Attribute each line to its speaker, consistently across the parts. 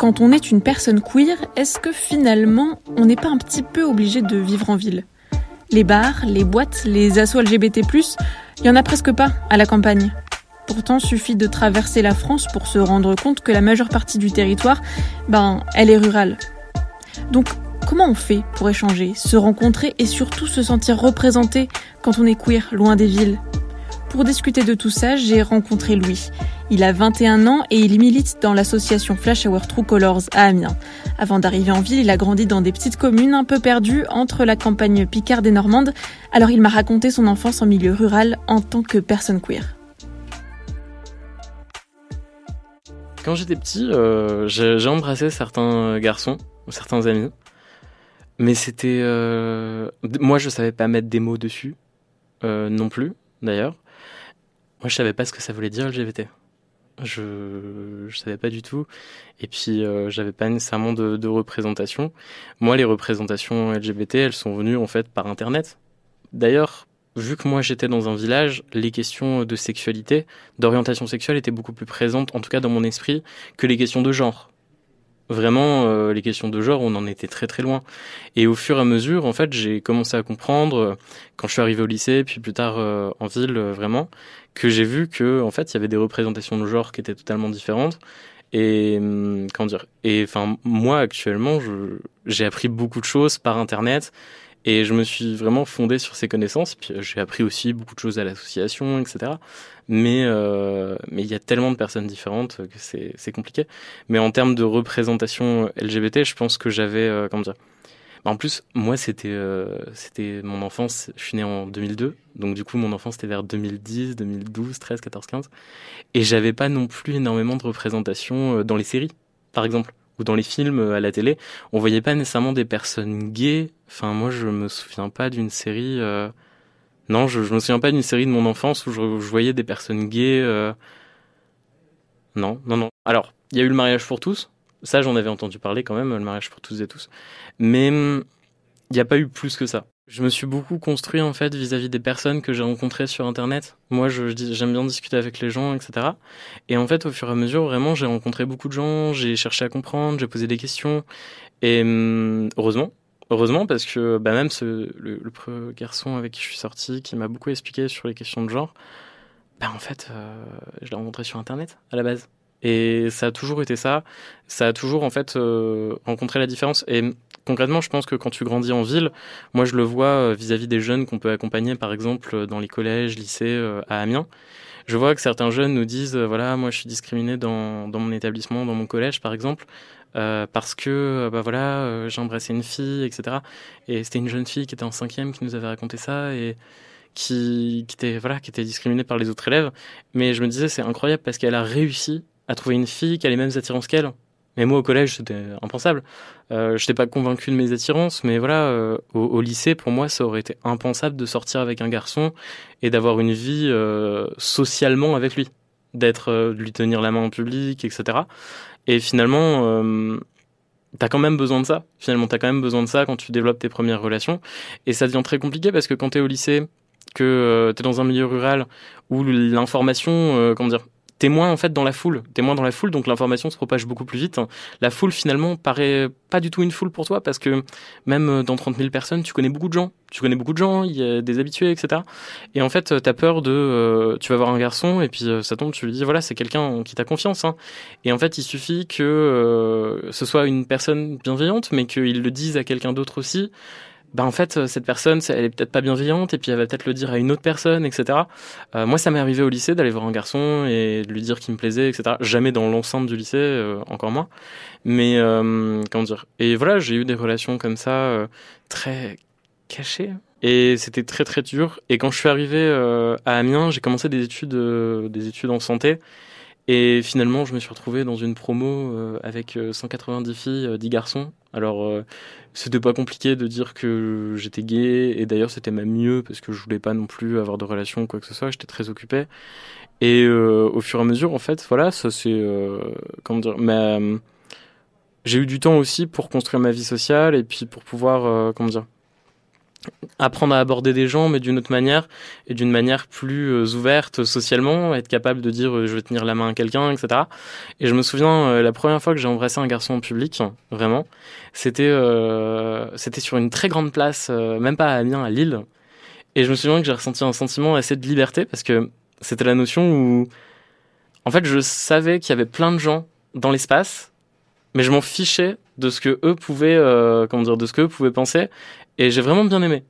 Speaker 1: quand on est une personne queer, est-ce que finalement on n'est pas un petit peu obligé de vivre en ville? Les bars, les boîtes, les assos LGBT, il y en a presque pas à la campagne. Pourtant, suffit de traverser la France pour se rendre compte que la majeure partie du territoire, ben, elle est rurale. Donc, comment on fait pour échanger, se rencontrer et surtout se sentir représenté quand on est queer, loin des villes? Pour discuter de tout ça, j'ai rencontré Louis. Il a 21 ans et il milite dans l'association Flash Hour True Colors à Amiens. Avant d'arriver en ville, il a grandi dans des petites communes un peu perdues entre la campagne picarde et normande. Alors il m'a raconté son enfance en milieu rural en tant que personne queer.
Speaker 2: Quand j'étais petit, euh, j'ai embrassé certains garçons, certains amis. Mais c'était. Euh, moi, je savais pas mettre des mots dessus. Euh, non plus, d'ailleurs. Moi, je savais pas ce que ça voulait dire LGBT. Je, je savais pas du tout. Et puis, j'avais pas nécessairement de, de, représentation. Moi, les représentations LGBT, elles sont venues en fait par Internet. D'ailleurs, vu que moi j'étais dans un village, les questions de sexualité, d'orientation sexuelle étaient beaucoup plus présentes, en tout cas dans mon esprit, que les questions de genre. Vraiment, euh, les questions de genre, on en était très très loin. Et au fur et à mesure, en fait, j'ai commencé à comprendre, euh, quand je suis arrivé au lycée, puis plus tard euh, en ville, vraiment, que j'ai vu que, en fait, il y avait des représentations de genre qui étaient totalement différentes. Et hum, comment dire? Et enfin, moi actuellement, j'ai appris beaucoup de choses par Internet et je me suis vraiment fondé sur ces connaissances. Puis euh, j'ai appris aussi beaucoup de choses à l'association, etc. Mais euh, mais il y a tellement de personnes différentes que c'est compliqué. Mais en termes de représentation LGBT, je pense que j'avais euh, comment dire. Bah, en plus, moi, c'était mon enfance. Je suis né en 2002, donc du coup, mon enfance c'était vers 2010, 2012, 13, 14, 15, et j'avais pas non plus énormément de représentation dans les séries, par exemple ou dans les films euh, à la télé, on voyait pas nécessairement des personnes gays. Enfin, moi, je me souviens pas d'une série. Euh... Non, je, me souviens pas d'une série de mon enfance où je, voyais des personnes gays. Euh... Non, non, non. Alors, il y a eu le mariage pour tous. Ça, j'en avais entendu parler quand même, le mariage pour tous et tous. Mais hum, il n'y a pas eu plus que ça. Je me suis beaucoup construit en fait vis-à-vis des personnes que j'ai rencontrées sur Internet. Moi, j'aime bien discuter avec les gens, etc. Et en fait, au fur et à mesure, vraiment, j'ai rencontré beaucoup de gens, j'ai cherché à comprendre, j'ai posé des questions. Et hum, heureusement, heureusement, parce que bah, même ce, le, le, garçon avec qui je suis sorti, qui m'a beaucoup expliqué sur les questions de genre, bah en fait, euh, je l'ai rencontré sur Internet à la base. Et ça a toujours été ça. Ça a toujours en fait euh, rencontré la différence. Et concrètement, je pense que quand tu grandis en ville, moi je le vois euh, vis-à-vis des jeunes qu'on peut accompagner, par exemple dans les collèges, lycées euh, à Amiens. Je vois que certains jeunes nous disent, voilà, moi je suis discriminé dans, dans mon établissement, dans mon collège, par exemple, parce que bah voilà, j'ai embrassé une fille, etc. Et c'était une jeune fille qui était en cinquième qui nous avait raconté ça et qui, qui était voilà, qui était discriminée par les autres élèves. Mais je me disais, c'est incroyable parce qu'elle a réussi à trouver une fille qui a les mêmes attirances qu'elle. Mais moi, au collège, c'était impensable. Euh, je n'étais pas convaincu de mes attirances, mais voilà, euh, au, lycée, pour moi, ça aurait été impensable de sortir avec un garçon et d'avoir une vie euh, socialement avec lui, d'être, de lui tenir la main en public, etc. Et finalement, t'as quand même besoin de ça. Finalement, t'as quand même besoin de ça quand tu développes tes premières relations. Et ça devient très compliqué parce que quand t'es au lycée, que t'es dans un milieu rural où l'information, comment dire, t'es moins en fait dans la foule, t'es moins dans la foule, donc l'information se propage beaucoup plus vite. La foule finalement paraît pas du tout une foule pour toi parce que même dans 30 000 personnes, tu connais beaucoup de gens, tu connais beaucoup de gens, il y a des habitués, etc. Et en fait, t'as peur de, euh, tu vas voir un garçon et puis euh, ça tombe, tu lui dis voilà c'est quelqu'un qui t'a confiance. Hein. Et en fait, il suffit que euh, ce soit une personne bienveillante, mais qu'il le dise à quelqu'un d'autre aussi bah en fait cette personne elle est peut-être pas bienveillante et puis elle va peut-être le dire à une autre personne etc euh, moi ça m'est arrivé au lycée d'aller voir un garçon et de lui dire qu'il me plaisait etc jamais dans l'enceinte du lycée euh, encore moins. Mais euh, comment dire? Et voilà j'ai eu des relations comme ça euh, très cachées. Et c'était très très dur. Et quand je suis arrivé euh, à Amiens j'ai commencé des études des études en santé et finalement, je me suis retrouvé dans une promo euh, avec 190 filles, euh, 10 garçons. Alors, euh, c'était pas compliqué de dire que j'étais gay, et d'ailleurs, c'était même mieux parce que je voulais pas non plus avoir de relations ou quoi que ce soit. J'étais très occupé. Et au fur et à mesure, en fait, voilà, ça c'est comment dire, j'ai eu du temps aussi pour construire ma vie sociale et puis pour pouvoir, comment dire, apprendre à aborder des gens, mais d'une autre manière, et d'une manière plus euh, ouverte socialement, être capable de dire euh, je vais tenir la main à quelqu'un, etc. Et je me souviens, euh, la première fois que j'ai embrassé un garçon en public, vraiment, c'était sur une très grande place, même pas à Amiens, à Lille. Et je me souviens que j'ai ressenti un sentiment assez de liberté, parce que c'était la notion où, en fait, je savais qu'il y avait plein de gens dans l'espace, mais je m'en fichais de ce que eux pouvaient, comment dire, de ce que eux pouvaient penser, et j'ai vraiment bien aimé.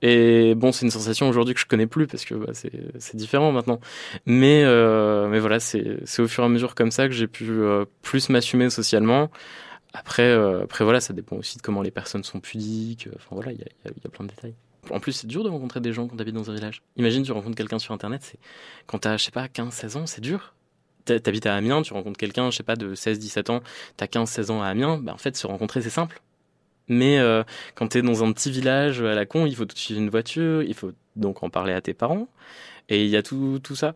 Speaker 2: Et bon, c'est une sensation aujourd'hui que je connais plus parce que bah, c'est différent maintenant. Mais, euh, mais voilà, c'est au fur et à mesure comme ça que j'ai pu euh, plus m'assumer socialement. Après, euh, après, voilà, ça dépend aussi de comment les personnes sont pudiques. Enfin voilà, il y a, y a, plein de détails. En plus, c'est dur de rencontrer des gens quand tu habites dans un village. Imagine, tu rencontres quelqu'un sur Internet, c'est quand tu as, je sais pas, 15-16 ans, c'est dur. T'habites à Amiens, tu rencontres quelqu'un, je sais pas, de 16-17 ans, t'as 15-16 ans à Amiens, bah en fait, se rencontrer, c'est simple. Mais euh, quand tu es dans un petit village à la con, il faut tout de suite une voiture, il faut donc en parler à tes parents. Et il y a tout, tout ça.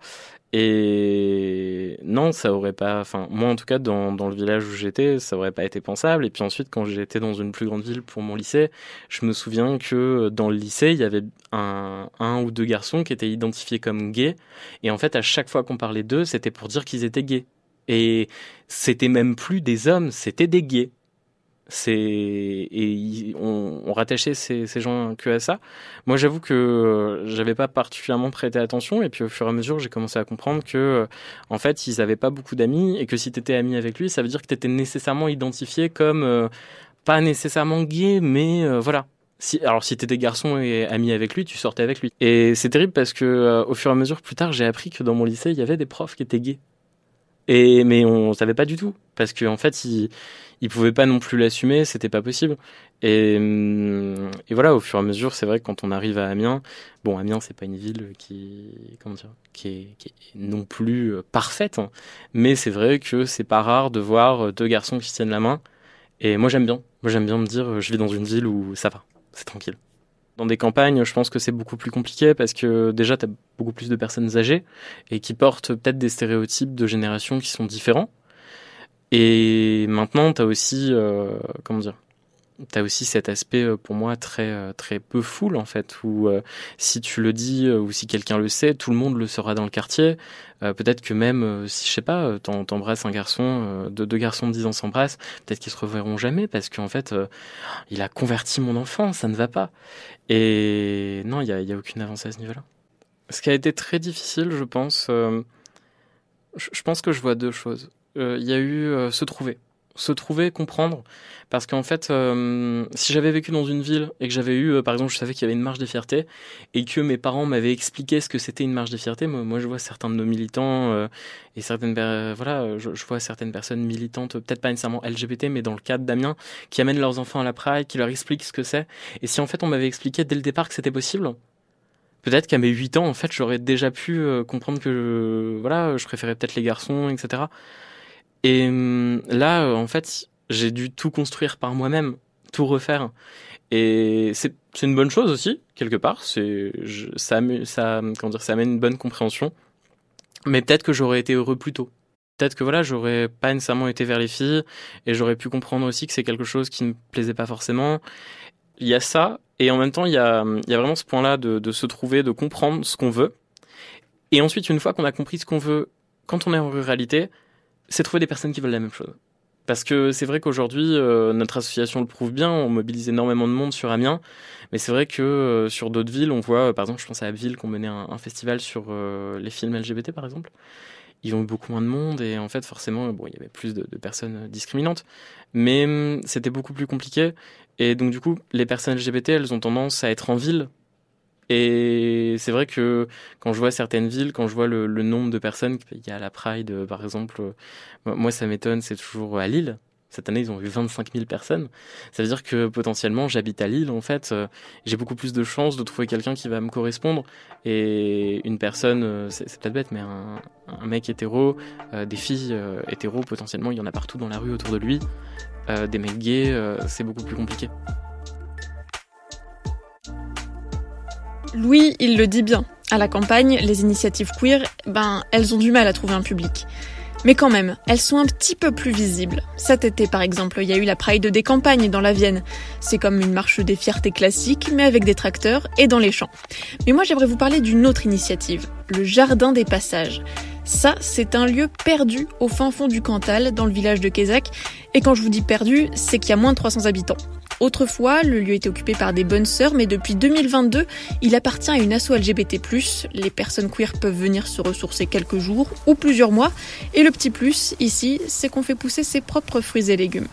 Speaker 2: Et non, ça aurait pas. Enfin, moi en tout cas, dans, dans le village où j'étais, ça aurait pas été pensable. Et puis ensuite, quand j'étais dans une plus grande ville pour mon lycée, je me souviens que dans le lycée, il y avait un, un ou deux garçons qui étaient identifiés comme gays. Et en fait, à chaque fois qu'on parlait d'eux, c'était pour dire qu'ils étaient gays. Et c'était même plus des hommes, c'était des gays c'est et on, rattachait ces, ces, gens que à ça. Moi, j'avoue que j'avais pas particulièrement prêté attention et puis au fur et à mesure, j'ai commencé à comprendre que en fait, ils avaient pas beaucoup d'amis et que si tu étais ami avec lui, ça veut dire que tu étais nécessairement identifié comme euh, pas nécessairement gay, mais euh, voilà. Si, alors si t'étais garçon et ami avec lui, tu sortais avec lui. Et c'est terrible parce que euh, au fur et à mesure, plus tard, j'ai appris que dans mon lycée, il y avait des profs qui étaient gays. Mais on savait pas du tout parce qu'en en fait, ils il pouvait pas non plus l'assumer, c'était pas possible. Et, hum, et, voilà, au fur et à mesure, c'est vrai que quand on arrive à Amiens, bon, Amiens, c'est pas une ville qui, comment dire, qui est non plus euh, parfaite, hein. mais c'est vrai que c'est pas rare de voir euh, deux garçons qui se tiennent la main. Et moi, j'aime bien. Moi, j'aime bien me dire, euh, je vis dans une ville où ça va, c'est tranquille. Dans des campagnes, je pense que c'est beaucoup plus compliqué parce que déjà, tu as beaucoup plus de personnes âgées et qui portent peut-être des stéréotypes de génération qui sont différents. Et maintenant, tu as aussi, euh, comment dire, tu as aussi cet aspect euh, pour moi très euh, très peu full en fait où si tu le dis ou si quelqu'un le sait tout le monde le saura dans le quartier. Peut-être que même si je sais pas t'embrasses un garçon de deux garçons de 10 ans s'embrassent peut-être qu'ils se reverront jamais parce qu'en fait il a converti mon enfant ça ne va pas. Et non il y a, y a aucune avancée à ce niveau-là. Ce qui a été très difficile je pense je pense que je vois deux choses. Euh, il y a eu euh, se trouver se trouver, comprendre. Parce qu'en fait, euh, si j'avais vécu dans une ville et que j'avais eu, par exemple, je savais qu'il y avait une marche des fiertés et que mes parents m'avaient expliqué ce que c'était une marche des fiertés, moi, je vois certains de nos militants et certaines, voilà, je, vois certaines personnes militantes, peut-être pas nécessairement LGBT, mais dans le cadre d'Amiens, qui amènent leurs enfants à la Pride, qui leur expliquent ce que c'est. Et si en fait on m'avait expliqué dès le départ que c'était possible, peut-être qu'à mes 8 ans, en fait, j'aurais déjà pu comprendre que, voilà, je préférais peut-être les garçons, etc. Et hum, là, en fait, j'ai dû tout construire par moi-même, tout refaire. Et c'est une bonne chose aussi, quelque part. C'est ça, ça, comment dire, ça amène une bonne compréhension. Mais peut-être que j'aurais été heureux plus tôt. Peut-être que voilà, j'aurais pas nécessairement été vers les filles et j'aurais pu comprendre aussi que c'est quelque chose qui ne me plaisait pas forcément. Il y a ça et en même temps il y a, il y a vraiment ce point-là de, de se trouver, de comprendre ce qu'on veut. Et ensuite, une fois qu'on a compris ce qu'on veut, quand on est en ruralité, c'est trouver des personnes qui veulent la même chose. Parce que c'est vrai qu'aujourd'hui, euh, notre association le prouve bien, on mobilise énormément de monde sur Amiens, mais c'est vrai que euh, sur d'autres villes, on voit, par exemple, je pense à Abbeville, qu'on menait un, festival sur euh, les films LGBT, par exemple. Ils ont eu beaucoup moins de monde et en fait, forcément, bon, il y avait plus de, de personnes discriminantes, mais hum, c'était beaucoup plus compliqué. Et donc, du coup, les personnes LGBT, elles ont tendance à être en ville et c'est vrai que quand je vois certaines villes, quand je vois le, nombre de personnes qu'il y a la Pride, par exemple, euh, moi ça m'étonne, c'est toujours à Lille. Cette année, ils ont eu 25 000 personnes. Ça veut dire que potentiellement, j'habite à Lille, en fait, euh, j'ai beaucoup plus de chances de trouver quelqu'un qui va me correspondre. Et une personne, euh, c'est peut-être bête, mais un, mec hétéro, des filles hétéros, potentiellement, il y en a partout dans la rue autour de lui. des mecs gays, c'est beaucoup plus compliqué.
Speaker 1: Louis, il le dit bien. À la campagne, les initiatives queer, ben, elles ont du mal à trouver un public. Mais quand même, elles sont un petit peu plus visibles. Cet été par exemple, il y a eu la Pride des campagnes dans la Vienne. C'est comme une marche des fiertés classiques, mais avec des tracteurs et dans les champs. Mais moi j'aimerais vous parler d'une autre initiative, le Jardin des Passages. Ça, c'est un lieu perdu au fin fond du Cantal, dans le village de Kézac. Et quand je vous dis perdu, c'est qu'il y a moins de 300 habitants. Autrefois, le lieu était occupé par des bonnes sœurs, mais depuis 2022, il appartient à une asso LGBT+. Les personnes queer peuvent venir se ressourcer quelques jours ou plusieurs mois. Et le petit plus, ici, c'est qu'on fait pousser ses propres fruits et légumes.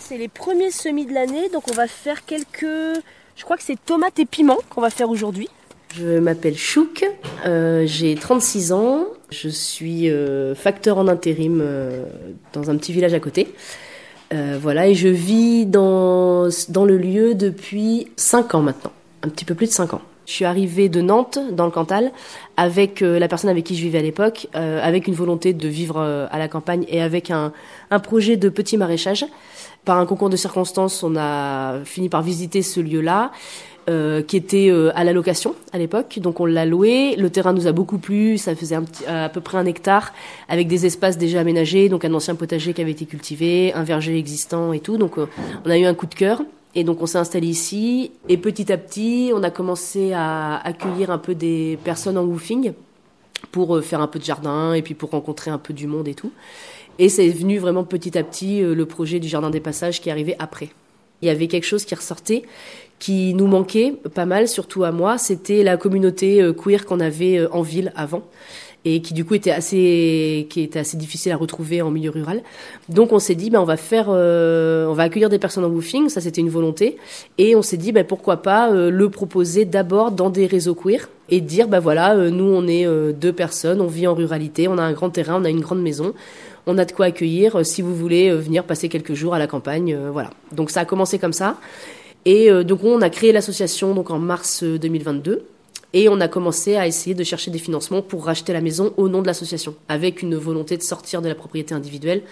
Speaker 3: C'est les premiers semis de l'année, donc on va faire quelques... Je crois que c'est tomates et piments qu'on va faire aujourd'hui. Je m'appelle Chouk, euh, j'ai 36 ans, je suis euh, facteur en intérim euh, dans un petit village à côté. Euh, voilà, et je vis dans, dans le lieu depuis 5 ans maintenant, un petit peu plus de 5 ans. Je suis arrivée de Nantes, dans le Cantal, avec euh, la personne avec qui je vivais à l'époque, euh, avec une volonté de vivre à la campagne et avec un, un projet de petit maraîchage. Par un concours de circonstances, on a fini par visiter ce lieu-là. Euh, qui était euh, à la location à l'époque. Donc on l'a loué. Le terrain nous a beaucoup plu. Ça faisait un petit, à peu près un hectare avec des espaces déjà aménagés, donc un ancien potager qui avait été cultivé, un verger existant et tout. Donc euh, on a eu un coup de cœur. Et donc on s'est installé ici. Et petit à petit, on a commencé à accueillir un peu des personnes en woofing pour faire un peu de jardin et puis pour rencontrer un peu du monde et tout. Et c'est venu vraiment petit à petit le projet du jardin des passages qui est arrivé après. Il y avait quelque chose qui ressortait, qui nous manquait pas mal, surtout à moi, c'était la communauté euh, queer qu'on avait euh, en ville avant et qui du coup était assez qui était assez difficile à retrouver en milieu rural. Donc on s'est dit ben on va faire euh, on va accueillir des personnes en woofing, ça c'était une volonté. Et on s'est dit ben pourquoi pas le proposer d'abord dans des réseaux queer et dire ben voilà nous on est deux personnes, on vit en ruralité, on a un grand terrain, on a une grande maison on a de quoi accueillir si vous voulez venir passer quelques jours à la campagne. voilà. Donc ça a commencé comme ça. Et euh, donc on a créé l'association donc en mars 2022 euh, et on a commencé à essayer de chercher des financements pour racheter la maison au nom de l'association, avec une volonté de sortir de la propriété individuelle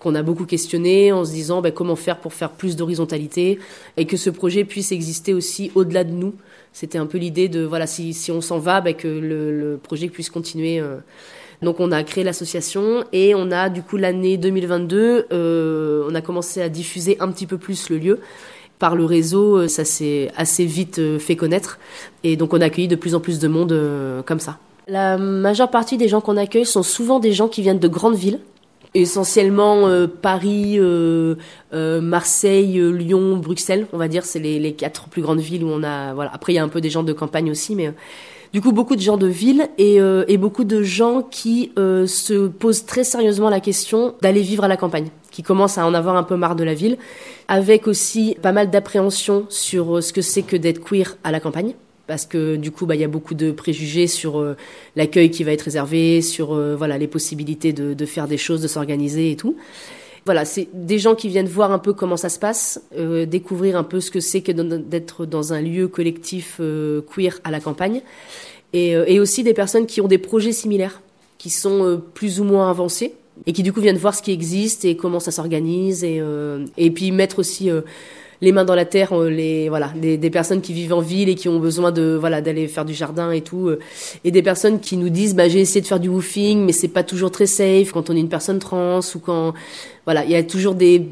Speaker 3: qu'on a beaucoup questionné en se disant ben, comment faire pour faire plus d'horizontalité et que ce projet puisse exister aussi au-delà de nous. C'était un peu l'idée de voilà si, si on s'en va, ben, que le, le, projet puisse continuer. Euh. Donc on a créé l'association et on a du coup l'année 2022, euh, on a commencé à diffuser un petit peu plus le lieu par le réseau, euh, ça s'est assez vite euh, fait connaître. Et donc on accueille de plus en plus de monde comme ça. La majeure partie des gens qu'on accueille sont souvent des gens qui viennent de grandes villes, essentiellement Paris, Marseille, Lyon, Bruxelles, on va dire, c'est les, les, quatre plus grandes villes où on a. Voilà. Après, il y a un peu des gens de campagne aussi, mais du coup, beaucoup de gens de ville et, euh, et beaucoup de gens qui euh, se posent très sérieusement la question d'aller vivre à la campagne, qui commencent à en avoir un peu marre de la ville, avec aussi pas mal d'appréhension sur euh, ce que c'est que d'être queer à la campagne parce que du coup, bah, il y a beaucoup de préjugés sur l'accueil qui va être réservé, sur voilà les possibilités de, faire des choses, de s'organiser et tout. Voilà, c'est des gens qui viennent voir un peu comment ça se passe, euh, découvrir un peu ce que c'est que d'être dans un lieu collectif euh, queer à la campagne, et, euh, aussi des personnes qui ont des projets similaires, qui sont euh, plus ou moins avancés, et qui du coup viennent voir ce qui existe et comment ça s'organise, euh, et puis mettre aussi les mains dans la terre, euh, les voilà, des, des, personnes qui vivent en ville et qui ont besoin de voilà d'aller faire du jardin et tout, euh, et des personnes qui nous disent bah j'ai essayé de faire du woofing mais c'est pas toujours très safe quand on est une personne trans ou quand voilà il y a toujours des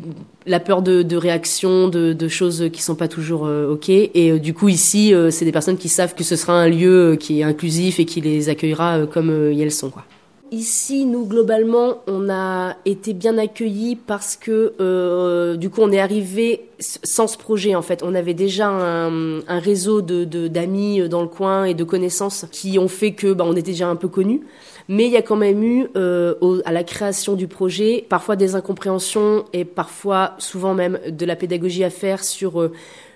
Speaker 3: la peur de, de réaction, de, de, choses qui sont pas toujours euh, ok. Et euh, du coup ici, euh, c'est des personnes qui savent que ce sera un lieu qui est inclusif et qui les accueillera comme elles sont quoi. Ici, nous, globalement, on a été bien accueillis parce que, euh, du coup, on est arrivé sans ce projet, en fait. On avait déjà un, réseau de, d'amis dans le coin et de connaissances qui ont fait que, bah, on était déjà un peu connus. Mais il y a quand même eu, euh, à la création du projet, parfois des incompréhensions et parfois, souvent même, de la pédagogie à faire sur euh,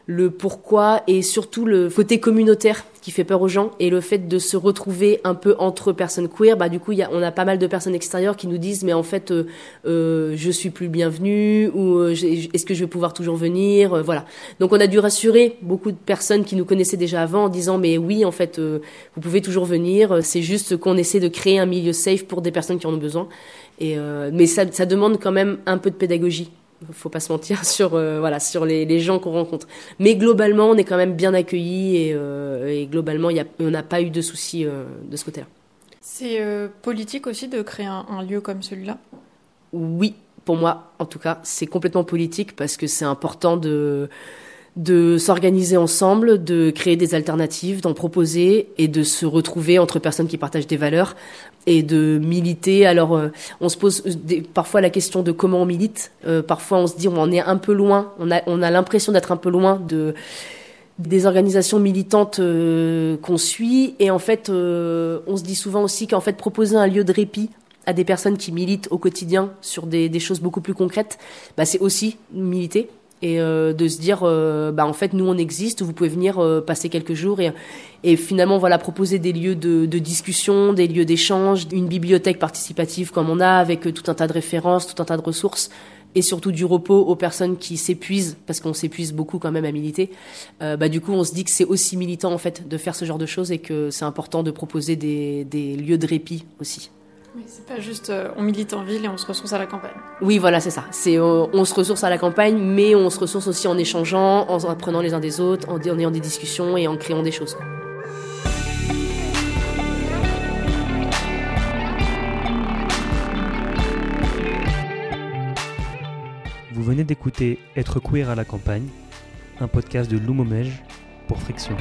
Speaker 3: le pourquoi et surtout le côté communautaire qui fait peur aux gens et le fait de se retrouver un peu entre personnes queer. Bah du coup y a, on a pas mal de personnes extérieures qui nous disent mais en fait euh, euh je suis plus bienvenue ou euh, est-ce que je vais pouvoir toujours venir euh, voilà. Donc on a dû rassurer beaucoup de personnes qui nous connaissaient déjà avant en disant mais oui en fait vous pouvez toujours venir c'est juste qu'on essaie de créer un milieu safe pour des personnes qui en ont besoin. Et mais ça, ça demande quand même un peu de pédagogie faut pas se mentir sur euh, voilà sur les, les gens qu'on rencontre. Mais globalement, on est quand même bien accueillis et, euh, et globalement, y a, on n'a pas eu de soucis euh, de ce côté-là.
Speaker 1: C'est euh, politique aussi de créer un, un lieu comme celui-là?
Speaker 3: Oui, pour moi, en tout cas, c'est complètement politique parce que c'est important de de s'organiser ensemble, de créer des alternatives, d'en proposer et de se retrouver entre personnes qui partagent des valeurs et de militer. Alors, euh, on se pose des- parfois la question de comment on milite. Euh, parfois, on se dit on en est un peu loin. On a on a l'impression d'être un peu loin de des organisations militantes euh, qu'on suit et en fait euh, on se dit souvent aussi qu'en fait proposer un lieu de répit à des personnes qui militent au quotidien sur des, des choses beaucoup plus concrètes, bah, c'est aussi militer et euh, de se dire euh, bah en fait nous on existe, vous pouvez venir euh, passer quelques jours et et finalement voilà proposer des lieux de, de discussion, des lieux d'échange, une bibliothèque participative comme on a avec euh, tout un tas de références, tout un tas de ressources et surtout du repos aux personnes qui s'épuisent parce qu'on s'épuise beaucoup quand même à militer. Euh, bah du coup on se dit que c'est aussi militant en fait de faire ce genre de choses et que c'est important de proposer des, des lieux de répit aussi.
Speaker 1: Oui, c'est pas juste euh, on milite en ville et on se ressource à la campagne.
Speaker 3: Oui, voilà, c'est ça. C'est euh, on se ressource à la campagne, mais on se ressource aussi en échangeant, en apprenant les uns des autres, en, en ayant des discussions et en créant des choses. quoi.
Speaker 4: Vous venez d'écouter Être queer à la campagne, un podcast de Lou Momège pour Friction.